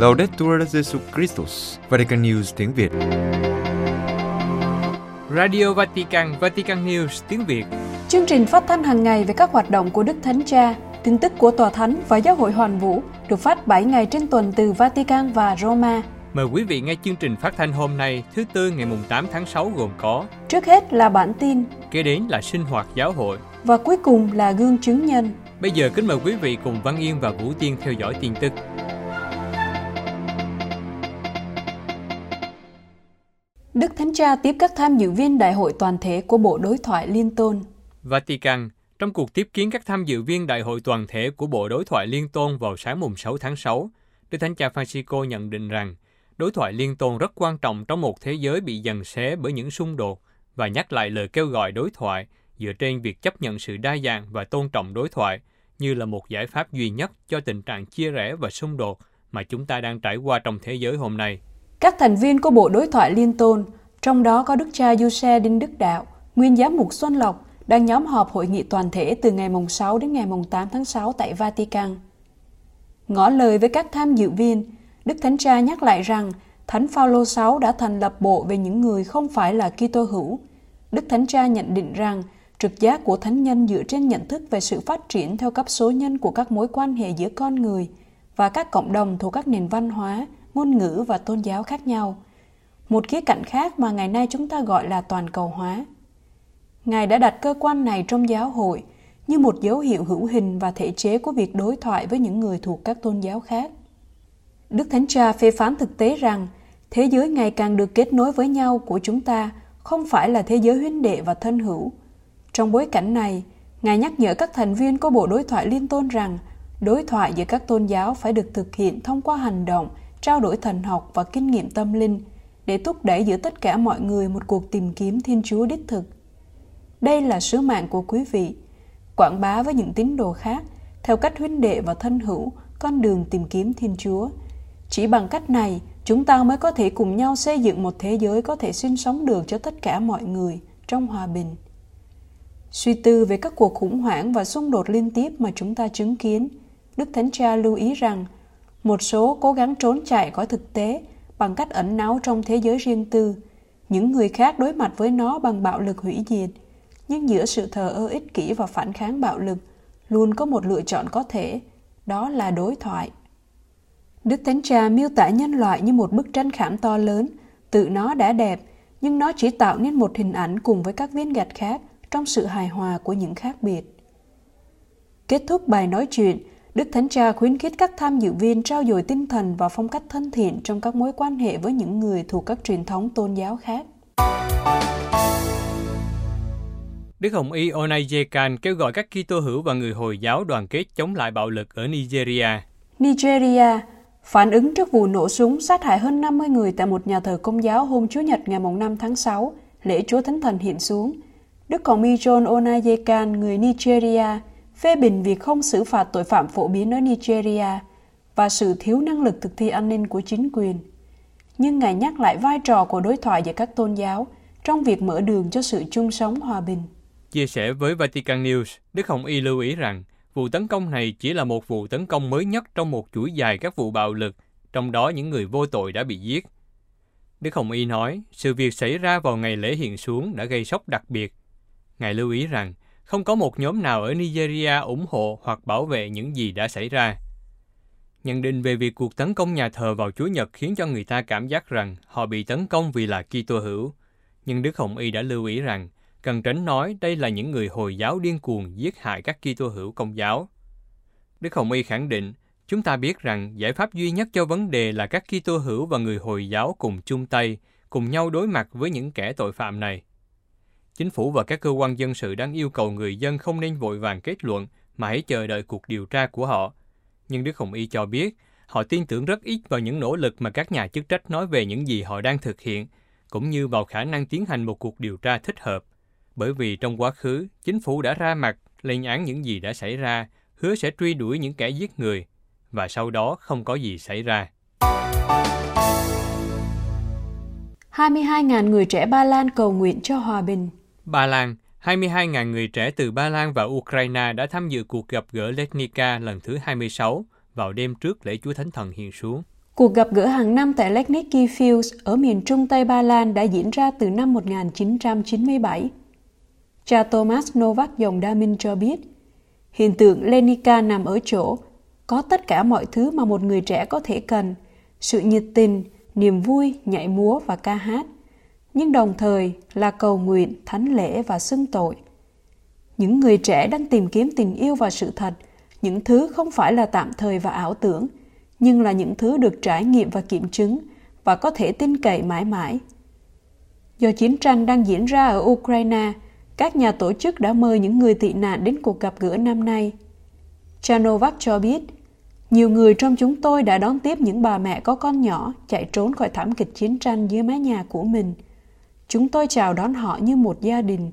Laudetur Jesu Christus, Vatican News tiếng Việt. Radio Vatican, Vatican News tiếng Việt. Chương trình phát thanh hàng ngày về các hoạt động của Đức Thánh Cha, tin tức của Tòa Thánh và Giáo hội Hoàn Vũ được phát 7 ngày trên tuần từ Vatican và Roma. Mời quý vị nghe chương trình phát thanh hôm nay, thứ Tư ngày mùng 8 tháng 6 gồm có Trước hết là bản tin Kế đến là sinh hoạt giáo hội và cuối cùng là gương chứng nhân. Bây giờ kính mời quý vị cùng Văn Yên và Vũ Tiên theo dõi tin tức. Đức Thánh Cha tiếp các tham dự viên đại hội toàn thể của Bộ Đối thoại Liên Tôn. Vatican, trong cuộc tiếp kiến các tham dự viên đại hội toàn thể của Bộ Đối thoại Liên Tôn vào sáng mùng 6 tháng 6, Đức Thánh Cha Francisco nhận định rằng đối thoại liên tôn rất quan trọng trong một thế giới bị dần xé bởi những xung đột và nhắc lại lời kêu gọi đối thoại dựa trên việc chấp nhận sự đa dạng và tôn trọng đối thoại như là một giải pháp duy nhất cho tình trạng chia rẽ và xung đột mà chúng ta đang trải qua trong thế giới hôm nay. Các thành viên của Bộ Đối thoại Liên Tôn, trong đó có Đức cha Giuse Đinh Đức Đạo, Nguyên giám mục Xuân Lộc, đang nhóm họp hội nghị toàn thể từ ngày mùng 6 đến ngày mùng 8 tháng 6 tại Vatican. Ngỏ lời với các tham dự viên, Đức Thánh Cha nhắc lại rằng Thánh Phaolô 6 đã thành lập bộ về những người không phải là Kitô hữu. Đức Thánh Cha nhận định rằng trực giác của thánh nhân dựa trên nhận thức về sự phát triển theo cấp số nhân của các mối quan hệ giữa con người và các cộng đồng thuộc các nền văn hóa, ngôn ngữ và tôn giáo khác nhau. Một khía cạnh khác mà ngày nay chúng ta gọi là toàn cầu hóa. Ngài đã đặt cơ quan này trong giáo hội như một dấu hiệu hữu hình và thể chế của việc đối thoại với những người thuộc các tôn giáo khác. Đức Thánh Cha phê phán thực tế rằng thế giới ngày càng được kết nối với nhau của chúng ta không phải là thế giới huynh đệ và thân hữu. Trong bối cảnh này, Ngài nhắc nhở các thành viên của Bộ Đối thoại Liên Tôn rằng đối thoại giữa các tôn giáo phải được thực hiện thông qua hành động, trao đổi thần học và kinh nghiệm tâm linh để thúc đẩy giữa tất cả mọi người một cuộc tìm kiếm Thiên Chúa đích thực. Đây là sứ mạng của quý vị, quảng bá với những tín đồ khác theo cách huynh đệ và thân hữu con đường tìm kiếm Thiên Chúa. Chỉ bằng cách này, chúng ta mới có thể cùng nhau xây dựng một thế giới có thể sinh sống được cho tất cả mọi người trong hòa bình. Suy tư về các cuộc khủng hoảng và xung đột liên tiếp mà chúng ta chứng kiến, Đức Thánh Cha lưu ý rằng một số cố gắng trốn chạy khỏi thực tế bằng cách ẩn náu trong thế giới riêng tư, những người khác đối mặt với nó bằng bạo lực hủy diệt. Nhưng giữa sự thờ ơ ích kỷ và phản kháng bạo lực, luôn có một lựa chọn có thể, đó là đối thoại. Đức Thánh Cha miêu tả nhân loại như một bức tranh khảm to lớn, tự nó đã đẹp, nhưng nó chỉ tạo nên một hình ảnh cùng với các viên gạch khác trong sự hài hòa của những khác biệt. Kết thúc bài nói chuyện, Đức Thánh Cha khuyến khích các tham dự viên trao dồi tinh thần và phong cách thân thiện trong các mối quan hệ với những người thuộc các truyền thống tôn giáo khác. Đức Hồng Y Onayekan kêu gọi các Kitô hữu và người Hồi giáo đoàn kết chống lại bạo lực ở Nigeria. Nigeria phản ứng trước vụ nổ súng sát hại hơn 50 người tại một nhà thờ công giáo hôm Chủ nhật ngày 5 tháng 6, lễ Chúa Thánh Thần hiện xuống. Đức Hồng Y John Onayekan, người Nigeria, phê bình việc không xử phạt tội phạm phổ biến ở Nigeria và sự thiếu năng lực thực thi an ninh của chính quyền. Nhưng Ngài nhắc lại vai trò của đối thoại giữa các tôn giáo trong việc mở đường cho sự chung sống hòa bình. Chia sẻ với Vatican News, Đức Hồng Y lưu ý rằng vụ tấn công này chỉ là một vụ tấn công mới nhất trong một chuỗi dài các vụ bạo lực, trong đó những người vô tội đã bị giết. Đức Hồng Y nói, sự việc xảy ra vào ngày lễ hiện xuống đã gây sốc đặc biệt. Ngài lưu ý rằng, không có một nhóm nào ở Nigeria ủng hộ hoặc bảo vệ những gì đã xảy ra. Nhận định về việc cuộc tấn công nhà thờ vào Chúa Nhật khiến cho người ta cảm giác rằng họ bị tấn công vì là Kitô hữu. Nhưng Đức Hồng Y đã lưu ý rằng, cần tránh nói đây là những người Hồi giáo điên cuồng giết hại các Kitô hữu công giáo. Đức Hồng Y khẳng định, chúng ta biết rằng giải pháp duy nhất cho vấn đề là các Kitô hữu và người Hồi giáo cùng chung tay, cùng nhau đối mặt với những kẻ tội phạm này. Chính phủ và các cơ quan dân sự đang yêu cầu người dân không nên vội vàng kết luận mà hãy chờ đợi cuộc điều tra của họ. Nhưng Đức Hồng Y cho biết, họ tin tưởng rất ít vào những nỗ lực mà các nhà chức trách nói về những gì họ đang thực hiện, cũng như vào khả năng tiến hành một cuộc điều tra thích hợp. Bởi vì trong quá khứ, chính phủ đã ra mặt lên án những gì đã xảy ra, hứa sẽ truy đuổi những kẻ giết người, và sau đó không có gì xảy ra. 22.000 người trẻ Ba Lan cầu nguyện cho hòa bình. Ba Lan, 22.000 người trẻ từ Ba Lan và Ukraine đã tham dự cuộc gặp gỡ Letnica lần thứ 26 vào đêm trước lễ Chúa Thánh Thần hiện xuống. Cuộc gặp gỡ hàng năm tại Legnicki Fields ở miền trung Tây Ba Lan đã diễn ra từ năm 1997. Cha Thomas Novak dòng Đa Minh cho biết, hiện tượng Lenica nằm ở chỗ có tất cả mọi thứ mà một người trẻ có thể cần, sự nhiệt tình, niềm vui, nhảy múa và ca hát, nhưng đồng thời là cầu nguyện, thánh lễ và xưng tội. Những người trẻ đang tìm kiếm tình yêu và sự thật, những thứ không phải là tạm thời và ảo tưởng, nhưng là những thứ được trải nghiệm và kiểm chứng và có thể tin cậy mãi mãi. Do chiến tranh đang diễn ra ở Ukraine, các nhà tổ chức đã mời những người tị nạn đến cuộc gặp gỡ năm nay. Chanovac cho biết, nhiều người trong chúng tôi đã đón tiếp những bà mẹ có con nhỏ chạy trốn khỏi thảm kịch chiến tranh dưới mái nhà của mình. Chúng tôi chào đón họ như một gia đình.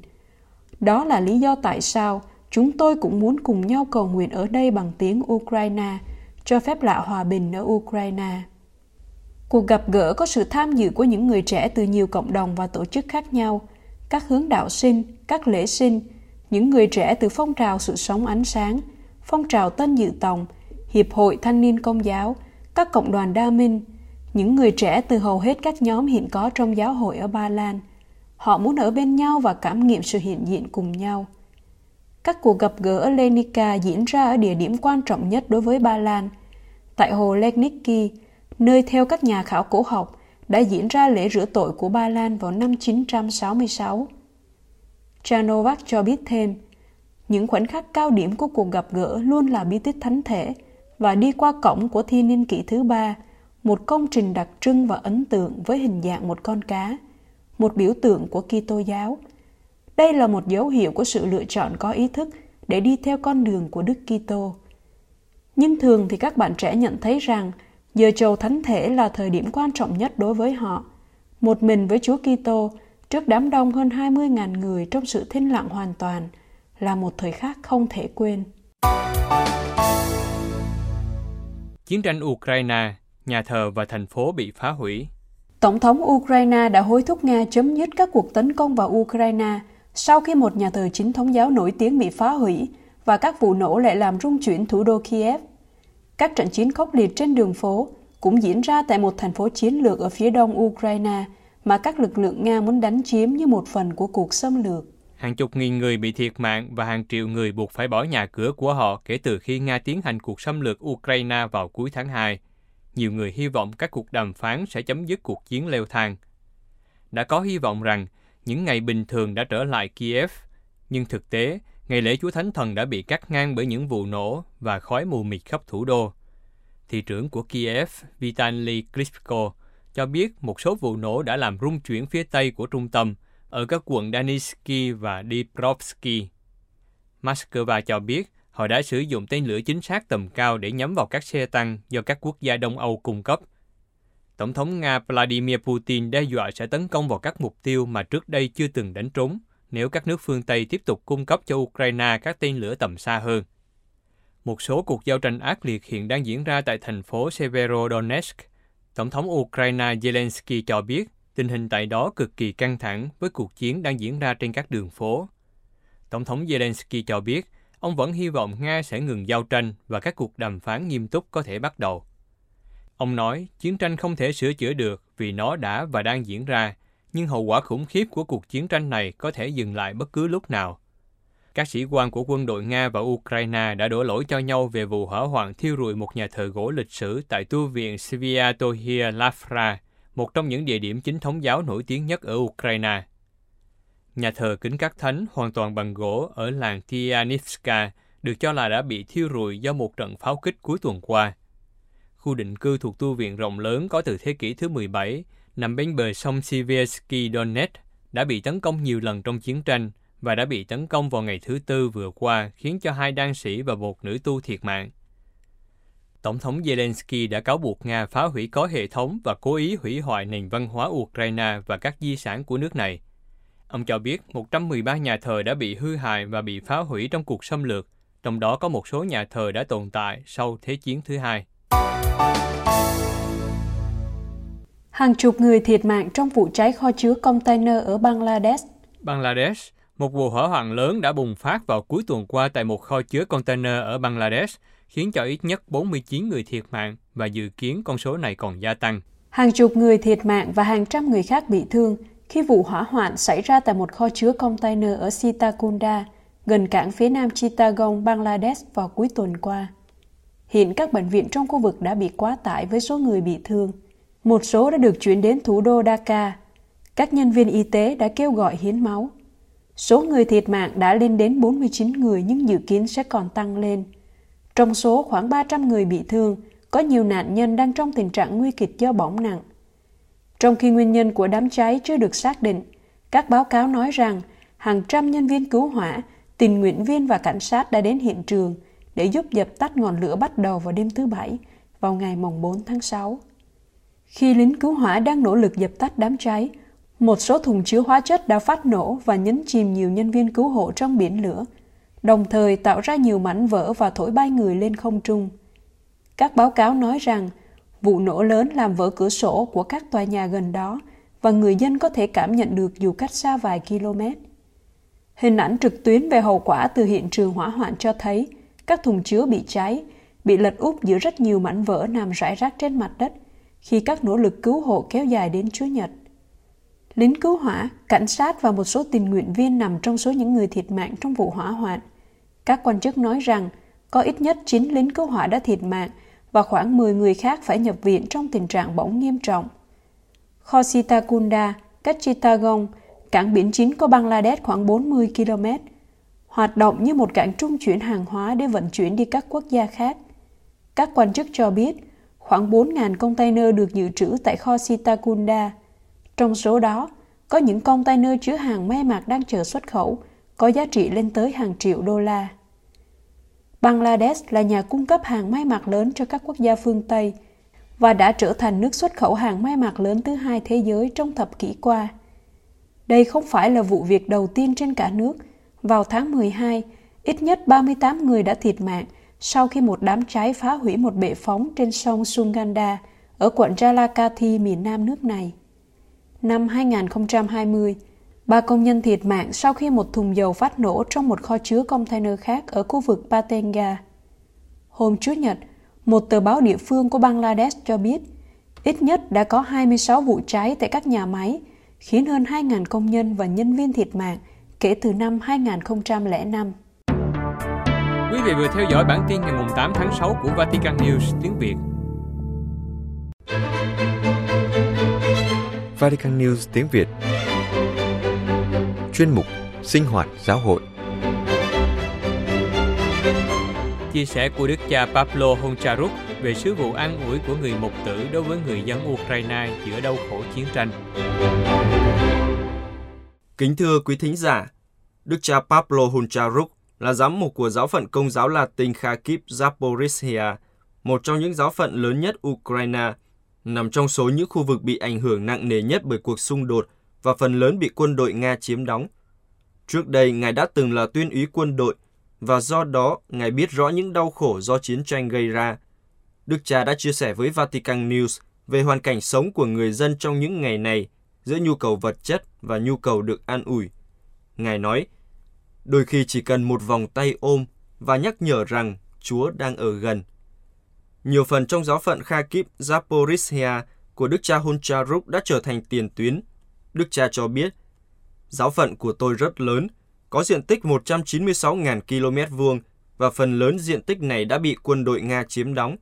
Đó là lý do tại sao chúng tôi cũng muốn cùng nhau cầu nguyện ở đây bằng tiếng Ukraine, cho phép lạ hòa bình ở Ukraine. Cuộc gặp gỡ có sự tham dự của những người trẻ từ nhiều cộng đồng và tổ chức khác nhau, các hướng đạo sinh, các lễ sinh, những người trẻ từ phong trào sự sống ánh sáng, phong trào tân dự tòng, Hiệp hội Thanh niên Công giáo, các cộng đoàn đa minh, những người trẻ từ hầu hết các nhóm hiện có trong giáo hội ở Ba Lan. Họ muốn ở bên nhau và cảm nghiệm sự hiện diện cùng nhau. Các cuộc gặp gỡ ở Lenica diễn ra ở địa điểm quan trọng nhất đối với Ba Lan, tại hồ Legnicki, nơi theo các nhà khảo cổ học đã diễn ra lễ rửa tội của Ba Lan vào năm 966. Chanovac cho biết thêm, những khoảnh khắc cao điểm của cuộc gặp gỡ luôn là bí tích thánh thể và đi qua cổng của thiên niên kỷ thứ ba, một công trình đặc trưng và ấn tượng với hình dạng một con cá, một biểu tượng của Kitô giáo. Đây là một dấu hiệu của sự lựa chọn có ý thức để đi theo con đường của Đức Kitô. Nhưng thường thì các bạn trẻ nhận thấy rằng giờ chầu thánh thể là thời điểm quan trọng nhất đối với họ. Một mình với Chúa Kitô trước đám đông hơn 20.000 người trong sự thinh lặng hoàn toàn là một thời khắc không thể quên. Chiến tranh Ukraine, nhà thờ và thành phố bị phá hủy. Tổng thống Ukraine đã hối thúc Nga chấm dứt các cuộc tấn công vào Ukraine sau khi một nhà thờ chính thống giáo nổi tiếng bị phá hủy và các vụ nổ lại làm rung chuyển thủ đô Kiev. Các trận chiến khốc liệt trên đường phố cũng diễn ra tại một thành phố chiến lược ở phía đông Ukraine mà các lực lượng Nga muốn đánh chiếm như một phần của cuộc xâm lược. Hàng chục nghìn người bị thiệt mạng và hàng triệu người buộc phải bỏ nhà cửa của họ kể từ khi Nga tiến hành cuộc xâm lược Ukraine vào cuối tháng 2. Nhiều người hy vọng các cuộc đàm phán sẽ chấm dứt cuộc chiến leo thang. Đã có hy vọng rằng những ngày bình thường đã trở lại Kiev, nhưng thực tế, ngày lễ Chúa Thánh Thần đã bị cắt ngang bởi những vụ nổ và khói mù mịt khắp thủ đô. Thị trưởng của Kiev, Vitaly Klitschko, cho biết một số vụ nổ đã làm rung chuyển phía tây của trung tâm – ở các quận Danisky và Dniprovsky. Moscow cho biết họ đã sử dụng tên lửa chính xác tầm cao để nhắm vào các xe tăng do các quốc gia Đông Âu cung cấp. Tổng thống Nga Vladimir Putin đe dọa sẽ tấn công vào các mục tiêu mà trước đây chưa từng đánh trúng nếu các nước phương Tây tiếp tục cung cấp cho Ukraine các tên lửa tầm xa hơn. Một số cuộc giao tranh ác liệt hiện đang diễn ra tại thành phố Severodonetsk. Tổng thống Ukraine Zelensky cho biết Tình hình tại đó cực kỳ căng thẳng với cuộc chiến đang diễn ra trên các đường phố. Tổng thống Zelensky cho biết ông vẫn hy vọng Nga sẽ ngừng giao tranh và các cuộc đàm phán nghiêm túc có thể bắt đầu. Ông nói chiến tranh không thể sửa chữa được vì nó đã và đang diễn ra, nhưng hậu quả khủng khiếp của cuộc chiến tranh này có thể dừng lại bất cứ lúc nào. Các sĩ quan của quân đội Nga và Ukraine đã đổ lỗi cho nhau về vụ hỏa hoạn thiêu rụi một nhà thờ gỗ lịch sử tại tu viện Sviatohia Lafra một trong những địa điểm chính thống giáo nổi tiếng nhất ở Ukraine. Nhà thờ kính các thánh hoàn toàn bằng gỗ ở làng Tianivska được cho là đã bị thiêu rụi do một trận pháo kích cuối tuần qua. Khu định cư thuộc tu viện rộng lớn có từ thế kỷ thứ 17, nằm bên bờ sông Siversky Donetsk, đã bị tấn công nhiều lần trong chiến tranh và đã bị tấn công vào ngày thứ Tư vừa qua, khiến cho hai đan sĩ và một nữ tu thiệt mạng. Tổng thống Zelensky đã cáo buộc Nga phá hủy có hệ thống và cố ý hủy hoại nền văn hóa Ukraine và các di sản của nước này. Ông cho biết 113 nhà thờ đã bị hư hại và bị phá hủy trong cuộc xâm lược, trong đó có một số nhà thờ đã tồn tại sau Thế chiến thứ hai. Hàng chục người thiệt mạng trong vụ cháy kho chứa container ở Bangladesh. Bangladesh, Một vụ hỏa hoạn lớn đã bùng phát vào cuối tuần qua tại một kho chứa container ở Bangladesh, khiến cho ít nhất 49 người thiệt mạng và dự kiến con số này còn gia tăng. Hàng chục người thiệt mạng và hàng trăm người khác bị thương khi vụ hỏa hoạn xảy ra tại một kho chứa container ở Sitakunda, gần cảng phía nam Chittagong, Bangladesh vào cuối tuần qua. Hiện các bệnh viện trong khu vực đã bị quá tải với số người bị thương. Một số đã được chuyển đến thủ đô Dhaka. Các nhân viên y tế đã kêu gọi hiến máu. Số người thiệt mạng đã lên đến 49 người nhưng dự kiến sẽ còn tăng lên. Trong số khoảng 300 người bị thương, có nhiều nạn nhân đang trong tình trạng nguy kịch do bỏng nặng. Trong khi nguyên nhân của đám cháy chưa được xác định, các báo cáo nói rằng hàng trăm nhân viên cứu hỏa, tình nguyện viên và cảnh sát đã đến hiện trường để giúp dập tắt ngọn lửa bắt đầu vào đêm thứ Bảy, vào ngày mùng 4 tháng 6. Khi lính cứu hỏa đang nỗ lực dập tắt đám cháy, một số thùng chứa hóa chất đã phát nổ và nhấn chìm nhiều nhân viên cứu hộ trong biển lửa, đồng thời tạo ra nhiều mảnh vỡ và thổi bay người lên không trung. Các báo cáo nói rằng vụ nổ lớn làm vỡ cửa sổ của các tòa nhà gần đó và người dân có thể cảm nhận được dù cách xa vài km. Hình ảnh trực tuyến về hậu quả từ hiện trường hỏa hoạn cho thấy các thùng chứa bị cháy, bị lật úp giữa rất nhiều mảnh vỡ nằm rải rác trên mặt đất khi các nỗ lực cứu hộ kéo dài đến Chúa Nhật. Lính cứu hỏa, cảnh sát và một số tình nguyện viên nằm trong số những người thiệt mạng trong vụ hỏa hoạn. Các quan chức nói rằng có ít nhất 9 lính cứu hỏa đã thiệt mạng và khoảng 10 người khác phải nhập viện trong tình trạng bỏng nghiêm trọng. Kho Sitakunda, cách Chittagong, cảng biển chính của Bangladesh khoảng 40 km, hoạt động như một cảng trung chuyển hàng hóa để vận chuyển đi các quốc gia khác. Các quan chức cho biết khoảng 4.000 container được dự trữ tại kho Sitakunda. Trong số đó, có những container chứa hàng may mặc đang chờ xuất khẩu, có giá trị lên tới hàng triệu đô la. Bangladesh là nhà cung cấp hàng may mặc lớn cho các quốc gia phương Tây và đã trở thành nước xuất khẩu hàng may mặc lớn thứ hai thế giới trong thập kỷ qua. Đây không phải là vụ việc đầu tiên trên cả nước. Vào tháng 12, ít nhất 38 người đã thiệt mạng sau khi một đám cháy phá hủy một bệ phóng trên sông Sunganda ở quận Jalakati, miền nam nước này. Năm 2020, ba công nhân thiệt mạng sau khi một thùng dầu phát nổ trong một kho chứa container khác ở khu vực Patenga. Hôm Chủ nhật, một tờ báo địa phương của Bangladesh cho biết ít nhất đã có 26 vụ cháy tại các nhà máy, khiến hơn 2.000 công nhân và nhân viên thiệt mạng kể từ năm 2005. Quý vị vừa theo dõi bản tin ngày 8 tháng 6 của Vatican News tiếng Việt. Vatican News tiếng Việt Chuyên mục Sinh hoạt giáo hội Chia sẻ của Đức cha Pablo Honcharuk về sứ vụ an ủi của người mục tử đối với người dân Ukraine giữa đau khổ chiến tranh. Kính thưa quý thính giả, Đức cha Pablo Honcharuk là giám mục của giáo phận Công giáo Latin Kharkiv Zaporizhia, một trong những giáo phận lớn nhất Ukraine, nằm trong số những khu vực bị ảnh hưởng nặng nề nhất bởi cuộc xung đột và phần lớn bị quân đội Nga chiếm đóng. Trước đây, Ngài đã từng là tuyên úy quân đội và do đó Ngài biết rõ những đau khổ do chiến tranh gây ra. Đức cha đã chia sẻ với Vatican News về hoàn cảnh sống của người dân trong những ngày này giữa nhu cầu vật chất và nhu cầu được an ủi. Ngài nói, đôi khi chỉ cần một vòng tay ôm và nhắc nhở rằng Chúa đang ở gần. Nhiều phần trong giáo phận Kharkiv, Zaporizhia của Đức cha Honcharuk đã trở thành tiền tuyến. Đức cha cho biết, giáo phận của tôi rất lớn, có diện tích 196.000 km vuông và phần lớn diện tích này đã bị quân đội Nga chiếm đóng.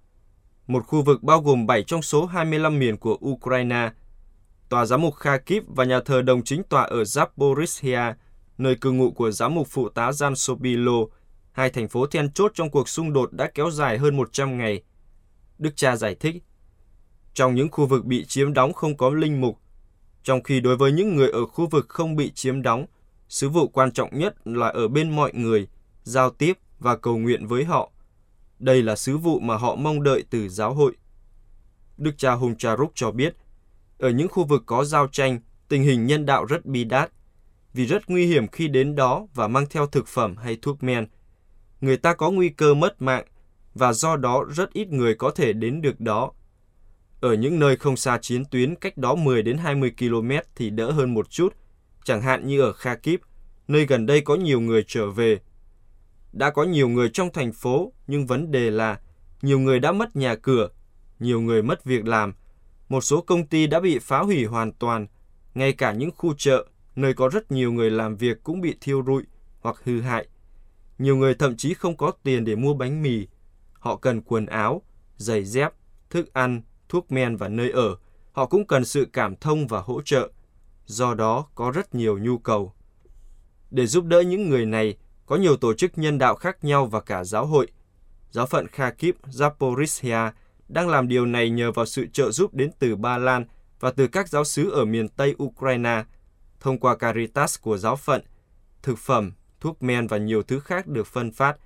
Một khu vực bao gồm 7 trong số 25 miền của Ukraine. Tòa giám mục Kharkiv và nhà thờ đồng chính tòa ở Zaporizhia nơi cư ngụ của giám mục phụ tá Jan Sobilo, hai thành phố then chốt trong cuộc xung đột đã kéo dài hơn 100 ngày. Đức cha giải thích, trong những khu vực bị chiếm đóng không có linh mục, trong khi đối với những người ở khu vực không bị chiếm đóng, sứ vụ quan trọng nhất là ở bên mọi người, giao tiếp và cầu nguyện với họ. Đây là sứ vụ mà họ mong đợi từ giáo hội. Đức cha Hùng Charuk cho biết, ở những khu vực có giao tranh, tình hình nhân đạo rất bi đát vì rất nguy hiểm khi đến đó và mang theo thực phẩm hay thuốc men. Người ta có nguy cơ mất mạng và do đó rất ít người có thể đến được đó. Ở những nơi không xa chiến tuyến cách đó 10 đến 20 km thì đỡ hơn một chút, chẳng hạn như ở Kharkiv, nơi gần đây có nhiều người trở về. Đã có nhiều người trong thành phố, nhưng vấn đề là nhiều người đã mất nhà cửa, nhiều người mất việc làm, một số công ty đã bị phá hủy hoàn toàn, ngay cả những khu chợ, nơi có rất nhiều người làm việc cũng bị thiêu rụi hoặc hư hại. Nhiều người thậm chí không có tiền để mua bánh mì. Họ cần quần áo, giày dép, thức ăn, thuốc men và nơi ở. Họ cũng cần sự cảm thông và hỗ trợ. Do đó có rất nhiều nhu cầu. Để giúp đỡ những người này, có nhiều tổ chức nhân đạo khác nhau và cả giáo hội. Giáo phận Kharkiv, Zaporizhia đang làm điều này nhờ vào sự trợ giúp đến từ Ba Lan và từ các giáo sứ ở miền Tây Ukraine, thông qua Caritas của giáo phận, thực phẩm, thuốc men và nhiều thứ khác được phân phát.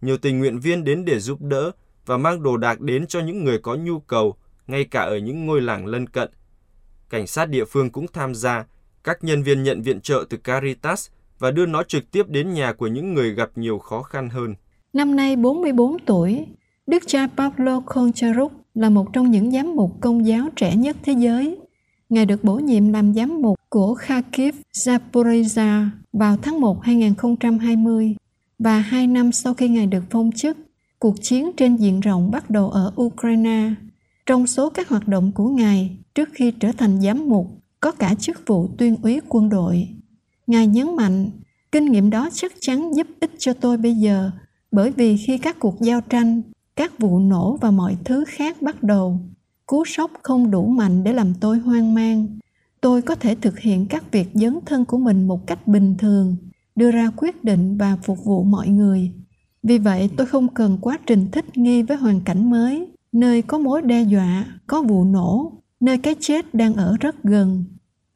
Nhiều tình nguyện viên đến để giúp đỡ và mang đồ đạc đến cho những người có nhu cầu, ngay cả ở những ngôi làng lân cận. Cảnh sát địa phương cũng tham gia, các nhân viên nhận viện trợ từ Caritas và đưa nó trực tiếp đến nhà của những người gặp nhiều khó khăn hơn. Năm nay 44 tuổi, Đức cha Pablo Concharuk là một trong những giám mục công giáo trẻ nhất thế giới. Ngài được bổ nhiệm làm giám mục của Kharkiv, Zaporizhia vào tháng 1 2020 và hai năm sau khi Ngài được phong chức, cuộc chiến trên diện rộng bắt đầu ở Ukraine. Trong số các hoạt động của Ngài trước khi trở thành giám mục có cả chức vụ tuyên úy quân đội. Ngài nhấn mạnh, kinh nghiệm đó chắc chắn giúp ích cho tôi bây giờ bởi vì khi các cuộc giao tranh các vụ nổ và mọi thứ khác bắt đầu cú sốc không đủ mạnh để làm tôi hoang mang. Tôi có thể thực hiện các việc dấn thân của mình một cách bình thường đưa ra quyết định và phục vụ mọi người. Vì vậy tôi không cần quá trình thích nghi với hoàn cảnh mới nơi có mối đe dọa có vụ nổ nơi cái chết đang ở rất gần.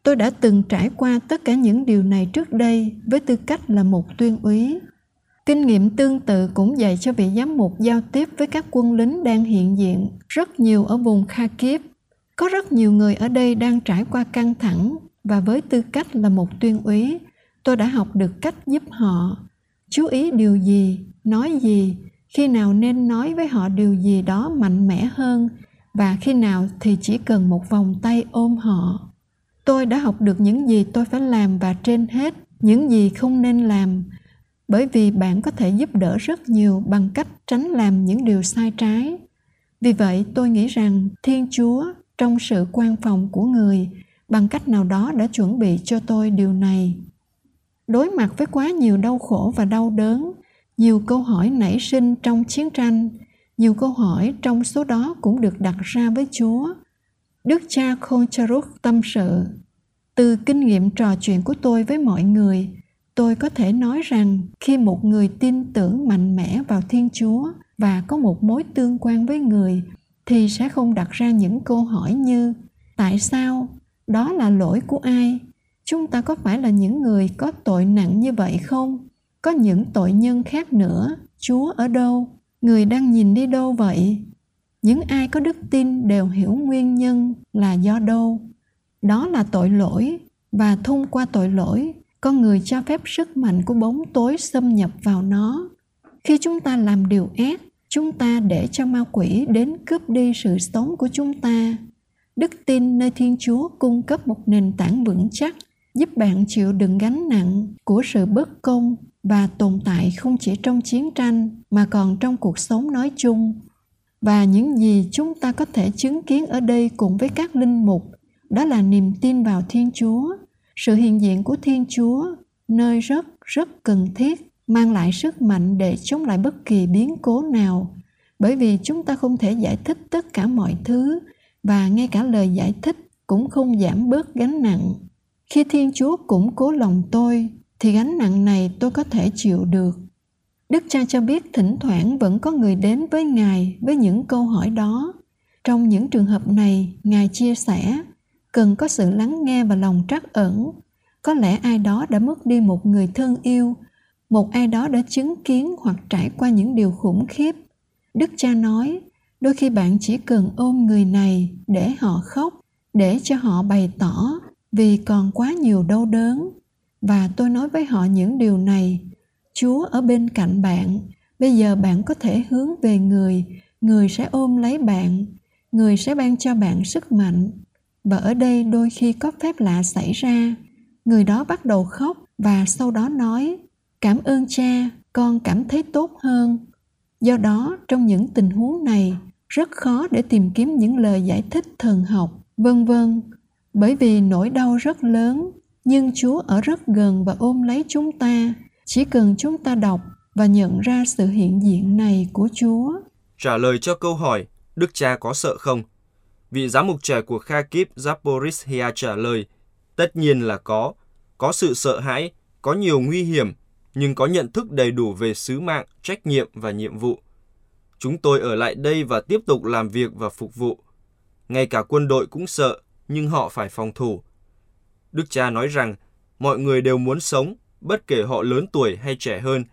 Tôi đã từng trải qua tất cả những điều này trước đây với tư cách là một tuyên úy. Kinh nghiệm tương tự cũng dạy cho vị giám mục giao tiếp với các quân lính đang hiện diện rất nhiều ở vùng Kharkiv. Có rất nhiều người ở đây đang trải qua căng thẳng và với tư cách là một tuyên úy, tôi đã học được cách giúp họ. Chú ý điều gì, nói gì, khi nào nên nói với họ điều gì đó mạnh mẽ hơn, và khi nào thì chỉ cần một vòng tay ôm họ. Tôi đã học được những gì tôi phải làm và trên hết, những gì không nên làm, bởi vì bạn có thể giúp đỡ rất nhiều bằng cách tránh làm những điều sai trái vì vậy, tôi nghĩ rằng thiên chúa trong sự quan phòng của người bằng cách nào đó đã chuẩn bị cho tôi điều này đối mặt với quá nhiều đau khổ và đau đớn nhiều câu hỏi nảy sinh trong chiến tranh, nhiều câu hỏi trong số đó cũng được đặt ra với chúa. Đức cha koncharuk tâm sự, từ kinh nghiệm trò chuyện của tôi với mọi người, tôi có thể nói rằng khi một người tin tưởng mạnh mẽ vào thiên chúa và có một mối tương quan với người, thì sẽ không đặt ra những câu hỏi như, tại sao? Đó là lỗi của ai? Chúng ta có phải là những người có tội nặng như vậy không có những tội nhân khác nữa. Chúa ở đâu? Người đang nhìn đi đâu vậy? Những ai có đức tin đều hiểu nguyên nhân là do đâu. Đó là tội lỗi, và thông qua tội lỗi, con người cho phép sức mạnh của bóng tối xâm nhập vào nó. Khi chúng ta làm điều ác, chúng ta để cho ma quỷ đến cướp đi sự sống của chúng ta. Đức tin nơi thiên chúa cung cấp một nền tảng vững chắc giúp bạn chịu đựng gánh nặng của sự bất công và tồn tại không chỉ trong chiến tranh mà còn trong cuộc sống nói chung. Và những gì chúng ta có thể chứng kiến ở đây cùng với các linh mục, đó là niềm tin vào thiên chúa. Sự hiện diện của thiên chúa, nơi rất rất cần thiết, mang lại sức mạnh để chống lại bất kỳ biến cố nào. Bởi vì chúng ta không thể giải thích tất cả mọi thứ, và ngay cả lời giải thích cũng không giảm bớt gánh nặng. Khi thiên chúa củng cố lòng tôi thì gánh nặng này tôi có thể chịu được. Đức cha cho biết thỉnh thoảng vẫn có người đến với ngài với những câu hỏi đó. Trong những trường hợp này, ngài chia sẻ, cần có sự lắng nghe và lòng trắc ẩn. Có lẽ ai đó đã mất đi một người thân yêu, một ai đó đã chứng kiến hoặc trải qua những điều khủng khiếp. Đức cha nói, đôi khi bạn chỉ cần ôm người này để họ khóc, để cho họ bày tỏ vì còn quá nhiều đau đớn và tôi nói với họ những điều này. Chúa ở bên cạnh bạn. Bây giờ bạn có thể hướng về người. Người sẽ ôm lấy bạn. Người sẽ ban cho bạn sức mạnh. Và ở đây đôi khi có phép lạ xảy ra. Người đó bắt đầu khóc và sau đó nói, cảm ơn cha, con cảm thấy tốt hơn. Do đó, trong những tình huống này, rất khó để tìm kiếm những lời giải thích thần học, vân vân. Bởi vì nỗi đau rất lớn nhưng chúa ở rất gần và ôm lấy chúng ta. Chỉ cần chúng ta đọc và nhận ra sự hiện diện này của chúa. Trả lời cho câu hỏi, đức cha có sợ không? Vị giám mục trẻ của kharkiv zaporizhia trả lời, tất nhiên là có. Có sự sợ hãi, có nhiều nguy hiểm, nhưng có nhận thức đầy đủ về sứ mạng, trách nhiệm và nhiệm vụ. Chúng tôi ở lại đây và tiếp tục làm việc và phục vụ. Ngay cả quân đội cũng sợ, nhưng họ phải phòng thủ. Đức cha nói rằng mọi người đều muốn sống, bất kể họ lớn tuổi hay trẻ hơn.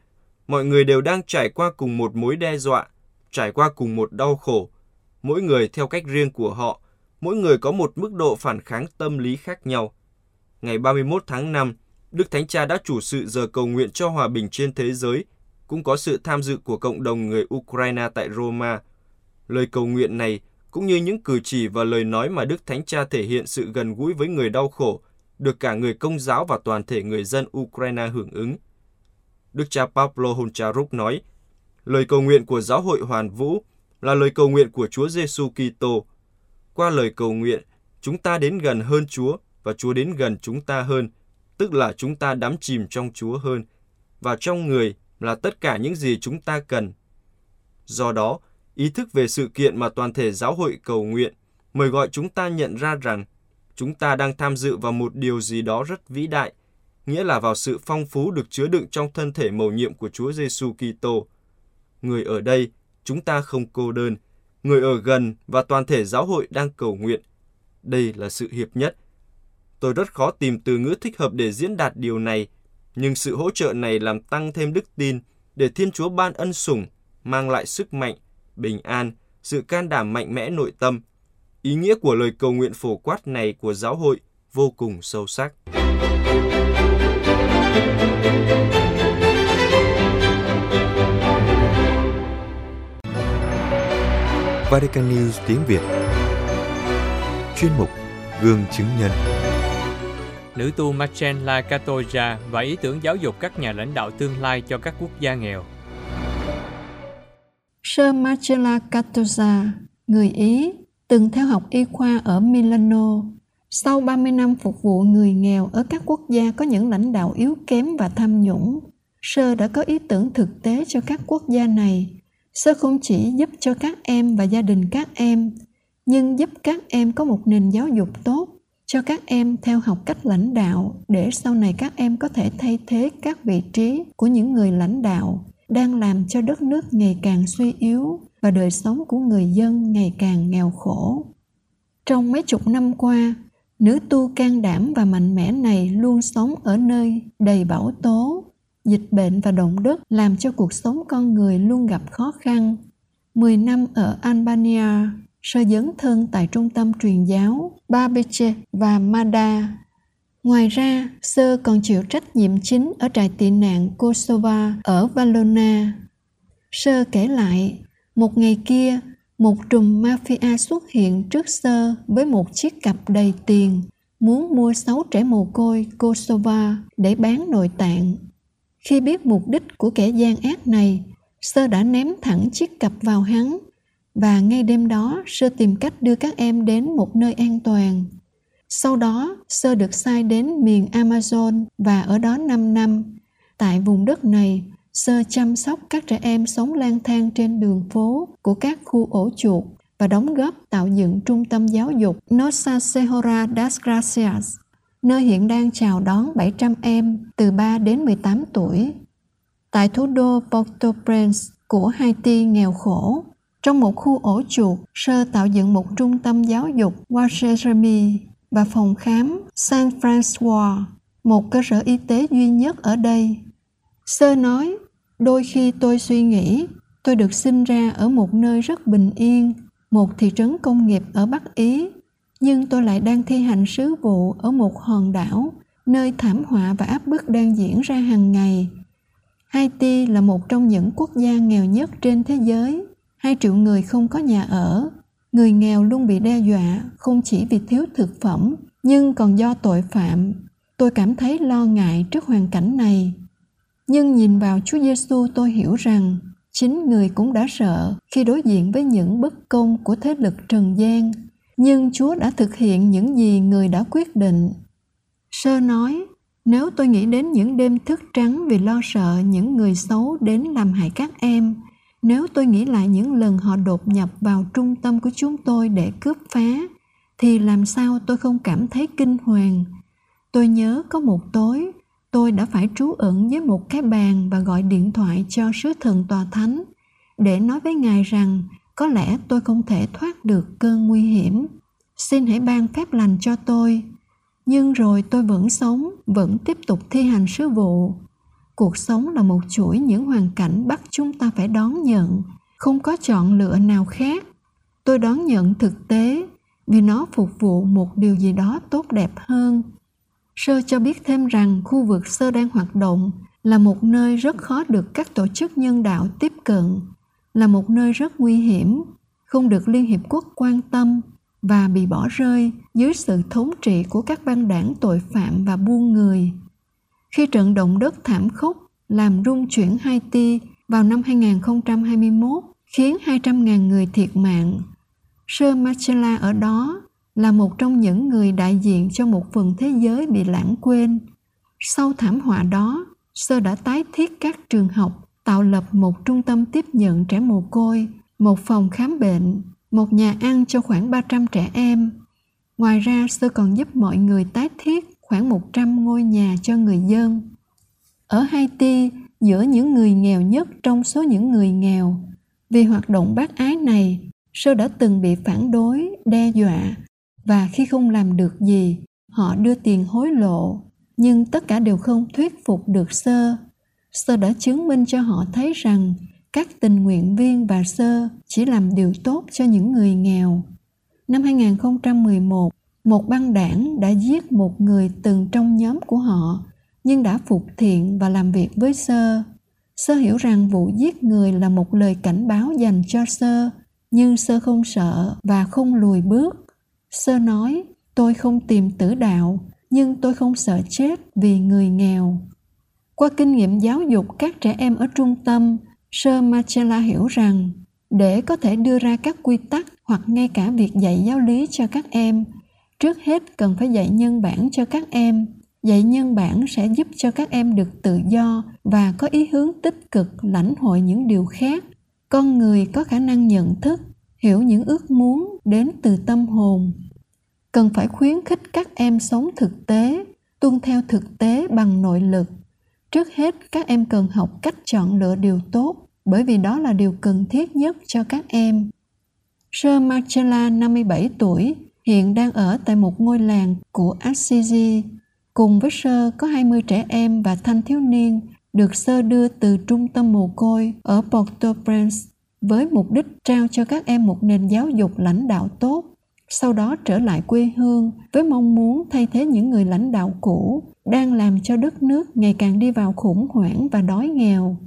Mọi người đều đang trải qua cùng một mối đe dọa, trải qua cùng một đau khổ. Mỗi người theo cách riêng của họ, mỗi người có một mức độ phản kháng tâm lý khác nhau. Ngày 31 tháng 5, Đức Thánh Cha đã chủ sự giờ cầu nguyện cho hòa bình trên thế giới, cũng có sự tham dự của cộng đồng người Ukraine tại Roma. Lời cầu nguyện này cũng như những cử chỉ và lời nói mà Đức Thánh Cha thể hiện sự gần gũi với người đau khổ, được cả người công giáo và toàn thể người dân Ukraine hưởng ứng. Đức cha Pablo Honcharuk nói, lời cầu nguyện của giáo hội hoàn vũ là lời cầu nguyện của Chúa Giêsu Kitô. Qua lời cầu nguyện, chúng ta đến gần hơn Chúa và Chúa đến gần chúng ta hơn, tức là chúng ta đắm chìm trong Chúa hơn, và trong người là tất cả những gì chúng ta cần. Do đó, ý thức về sự kiện mà toàn thể giáo hội cầu nguyện mời gọi chúng ta nhận ra rằng chúng ta đang tham dự vào một điều gì đó rất vĩ đại, nghĩa là vào sự phong phú được chứa đựng trong thân thể mầu nhiệm của Chúa Giêsu Kitô. Người ở đây, chúng ta không cô đơn, người ở gần và toàn thể giáo hội đang cầu nguyện. Đây là sự hiệp nhất. Tôi rất khó tìm từ ngữ thích hợp để diễn đạt điều này, nhưng sự hỗ trợ này làm tăng thêm đức tin để Thiên Chúa ban ân sủng, mang lại sức mạnh bình an, sự can đảm mạnh mẽ nội tâm. Ý nghĩa của lời cầu nguyện phổ quát này của giáo hội vô cùng sâu sắc. Vatican News tiếng Việt Chuyên mục Gương chứng nhân Nữ tu Marcella Catoja và ý tưởng giáo dục các nhà lãnh đạo tương lai cho các quốc gia nghèo. Sơ Marcella Cattosa, người Ý, từng theo học y khoa ở Milano. Sau 30 năm phục vụ người nghèo ở các quốc gia có những lãnh đạo yếu kém và tham nhũng, Sơ đã có ý tưởng thực tế cho các quốc gia này. Sơ không chỉ giúp cho các em và gia đình các em, nhưng giúp các em có một nền giáo dục tốt, cho các em theo học cách lãnh đạo để sau này các em có thể thay thế các vị trí của những người lãnh đạo đang làm cho đất nước ngày càng suy yếu và đời sống của người dân ngày càng nghèo khổ. Trong mấy chục năm qua, nữ tu can đảm và mạnh mẽ này luôn sống ở nơi đầy bão tố, dịch bệnh và động đất làm cho cuộc sống con người luôn gặp khó khăn. Mười năm ở Albania, sơ dấn thân tại trung tâm truyền giáo Babice và Mada Ngoài ra, Sơ còn chịu trách nhiệm chính ở trại tị nạn Kosovo ở Valona. Sơ kể lại, một ngày kia, một trùm mafia xuất hiện trước Sơ với một chiếc cặp đầy tiền, muốn mua sáu trẻ mồ côi Kosovo để bán nội tạng. Khi biết mục đích của kẻ gian ác này, Sơ đã ném thẳng chiếc cặp vào hắn và ngay đêm đó Sơ tìm cách đưa các em đến một nơi an toàn – sau đó, Sơ được sai đến miền Amazon và ở đó 5 năm. Tại vùng đất này, Sơ chăm sóc các trẻ em sống lang thang trên đường phố của các khu ổ chuột và đóng góp tạo dựng trung tâm giáo dục Nossa Senhora das Gracias, nơi hiện đang chào đón 700 em từ 3 đến 18 tuổi. Tại thủ đô Port-au-Prince của Haiti nghèo khổ, trong một khu ổ chuột, Sơ tạo dựng một trung tâm giáo dục Wacheremi và phòng khám San Francois, một cơ sở y tế duy nhất ở đây. Sơ nói, đôi khi tôi suy nghĩ tôi được sinh ra ở một nơi rất bình yên, một thị trấn công nghiệp ở Bắc Ý, nhưng tôi lại đang thi hành sứ vụ ở một hòn đảo, nơi thảm họa và áp bức đang diễn ra hàng ngày. Haiti là một trong những quốc gia nghèo nhất trên thế giới. Hai triệu người không có nhà ở, người nghèo luôn bị đe dọa không chỉ vì thiếu thực phẩm nhưng còn do tội phạm tôi cảm thấy lo ngại trước hoàn cảnh này. Nhưng nhìn vào Chúa Giêsu tôi hiểu rằng chính người cũng đã sợ khi đối diện với những bất công của thế lực trần gian. Nhưng chúa đã thực hiện những gì người đã quyết định. Sơ nói, nếu tôi nghĩ đến những đêm thức trắng vì lo sợ những người xấu đến làm hại các em, nếu tôi nghĩ lại những lần họ đột nhập vào trung tâm của chúng tôi để cướp phá, thì làm sao tôi không cảm thấy kinh hoàng? Tôi nhớ có một tối tôi đã phải trú ẩn với một cái bàn và gọi điện thoại cho sứ thần tòa thánh, để nói với ngài rằng, có lẽ tôi không thể thoát được cơn nguy hiểm. Xin hãy ban phép lành cho tôi. Nhưng rồi tôi vẫn sống, vẫn tiếp tục thi hành sứ vụ. Cuộc sống là một chuỗi những hoàn cảnh bắt chúng ta phải đón nhận, không có chọn lựa nào khác. Tôi đón nhận thực tế, vì nó phục vụ một điều gì đó tốt đẹp hơn sơ cho biết thêm rằng khu vực sơ đang hoạt động là một nơi rất khó được các tổ chức nhân đạo tiếp cận là một nơi rất nguy hiểm không được liên hiệp quốc quan tâm và bị bỏ rơi dưới sự thống trị của các băng đảng tội phạm và buôn người. Khi trận động đất thảm khốc làm rung chuyển Haiti vào năm 2021 khiến 200.000 người thiệt mạng, Sơ Machela ở đó là một trong những người đại diện cho một phần thế giới bị lãng quên. Sau thảm họa đó, Sơ đã tái thiết các trường học, tạo lập một trung tâm tiếp nhận trẻ mồ côi, một phòng khám bệnh, một nhà ăn cho khoảng 300 trẻ em. Ngoài ra, Sơ còn giúp mọi người tái thiết khoảng 100 ngôi nhà cho người dân. Ở Haiti, giữa những người nghèo nhất trong số những người nghèo, vì hoạt động bác ái này, Sơ đã từng bị phản đối, đe dọa và khi không làm được gì họ đưa tiền hối lộ nhưng tất cả đều không thuyết phục được sơ sơ đã chứng minh cho họ thấy rằng các tình nguyện viên và sơ chỉ làm điều tốt cho những người nghèo. Năm 2011, một băng đảng đã giết một người từng trong nhóm của họ nhưng đã phục thiện và làm việc với sơ. Sơ hiểu rằng vụ giết người là một lời cảnh báo dành cho sơ, nhưng sơ không sợ và không lùi bước Sơ nói, tôi không tìm tử đạo, nhưng tôi không sợ chết vì người nghèo. Qua kinh nghiệm giáo dục các trẻ em ở trung tâm, Sơ Marcella hiểu rằng để có thể đưa ra các quy tắc hoặc ngay cả việc dạy giáo lý cho các em, trước hết cần phải dạy nhân bản cho các em. Dạy nhân bản sẽ giúp cho các em được tự do và có ý hướng tích cực lãnh hội những điều khác. Con người có khả năng nhận thức, hiểu những ước muốn đến từ tâm hồn cần phải khuyến khích các em sống thực tế tuân theo thực tế bằng nội lực trước hết các em cần học cách chọn lựa điều tốt bởi vì đó là điều cần thiết nhất cho các em. Sơ Marcella, 57 tuổi, hiện đang ở tại một ngôi làng của Assisi. Cùng với Sơ có 20 trẻ em và thanh thiếu niên được Sơ đưa từ trung tâm mồ côi ở Port-au-Prince với mục đích trao cho các em một nền giáo dục lãnh đạo tốt sau đó trở lại quê hương với mong muốn thay thế những người lãnh đạo cũ, đang làm cho đất nước ngày càng đi vào khủng hoảng và đói nghèo.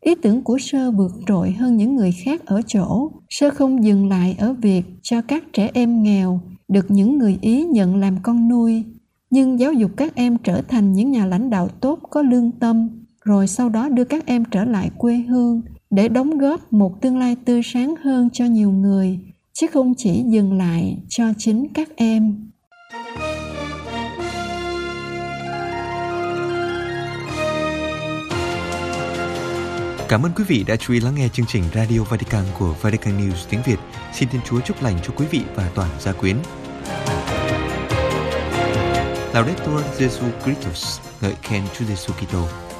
Ý tưởng của sơ vượt trội hơn những người khác ở chỗ. Sơ không dừng lại ở việc cho các trẻ em nghèo, được những người ý nhận làm con nuôi. Nhưng giáo dục các em trở thành những nhà lãnh đạo tốt có lương tâm, rồi sau đó đưa các em trở lại quê hương để đóng góp một tương lai tươi sáng hơn cho nhiều người chứ không chỉ dừng lại cho chính các em Cảm ơn quý vị đã chú ý lắng nghe chương trình Radio Vatican của Vatican News tiếng Việt. Xin Thiên Chúa chúc lành cho quý vị và toàn gia quyến. Laudetur Jesu Christus, ngợi khen Chúa Giêsu Kitô.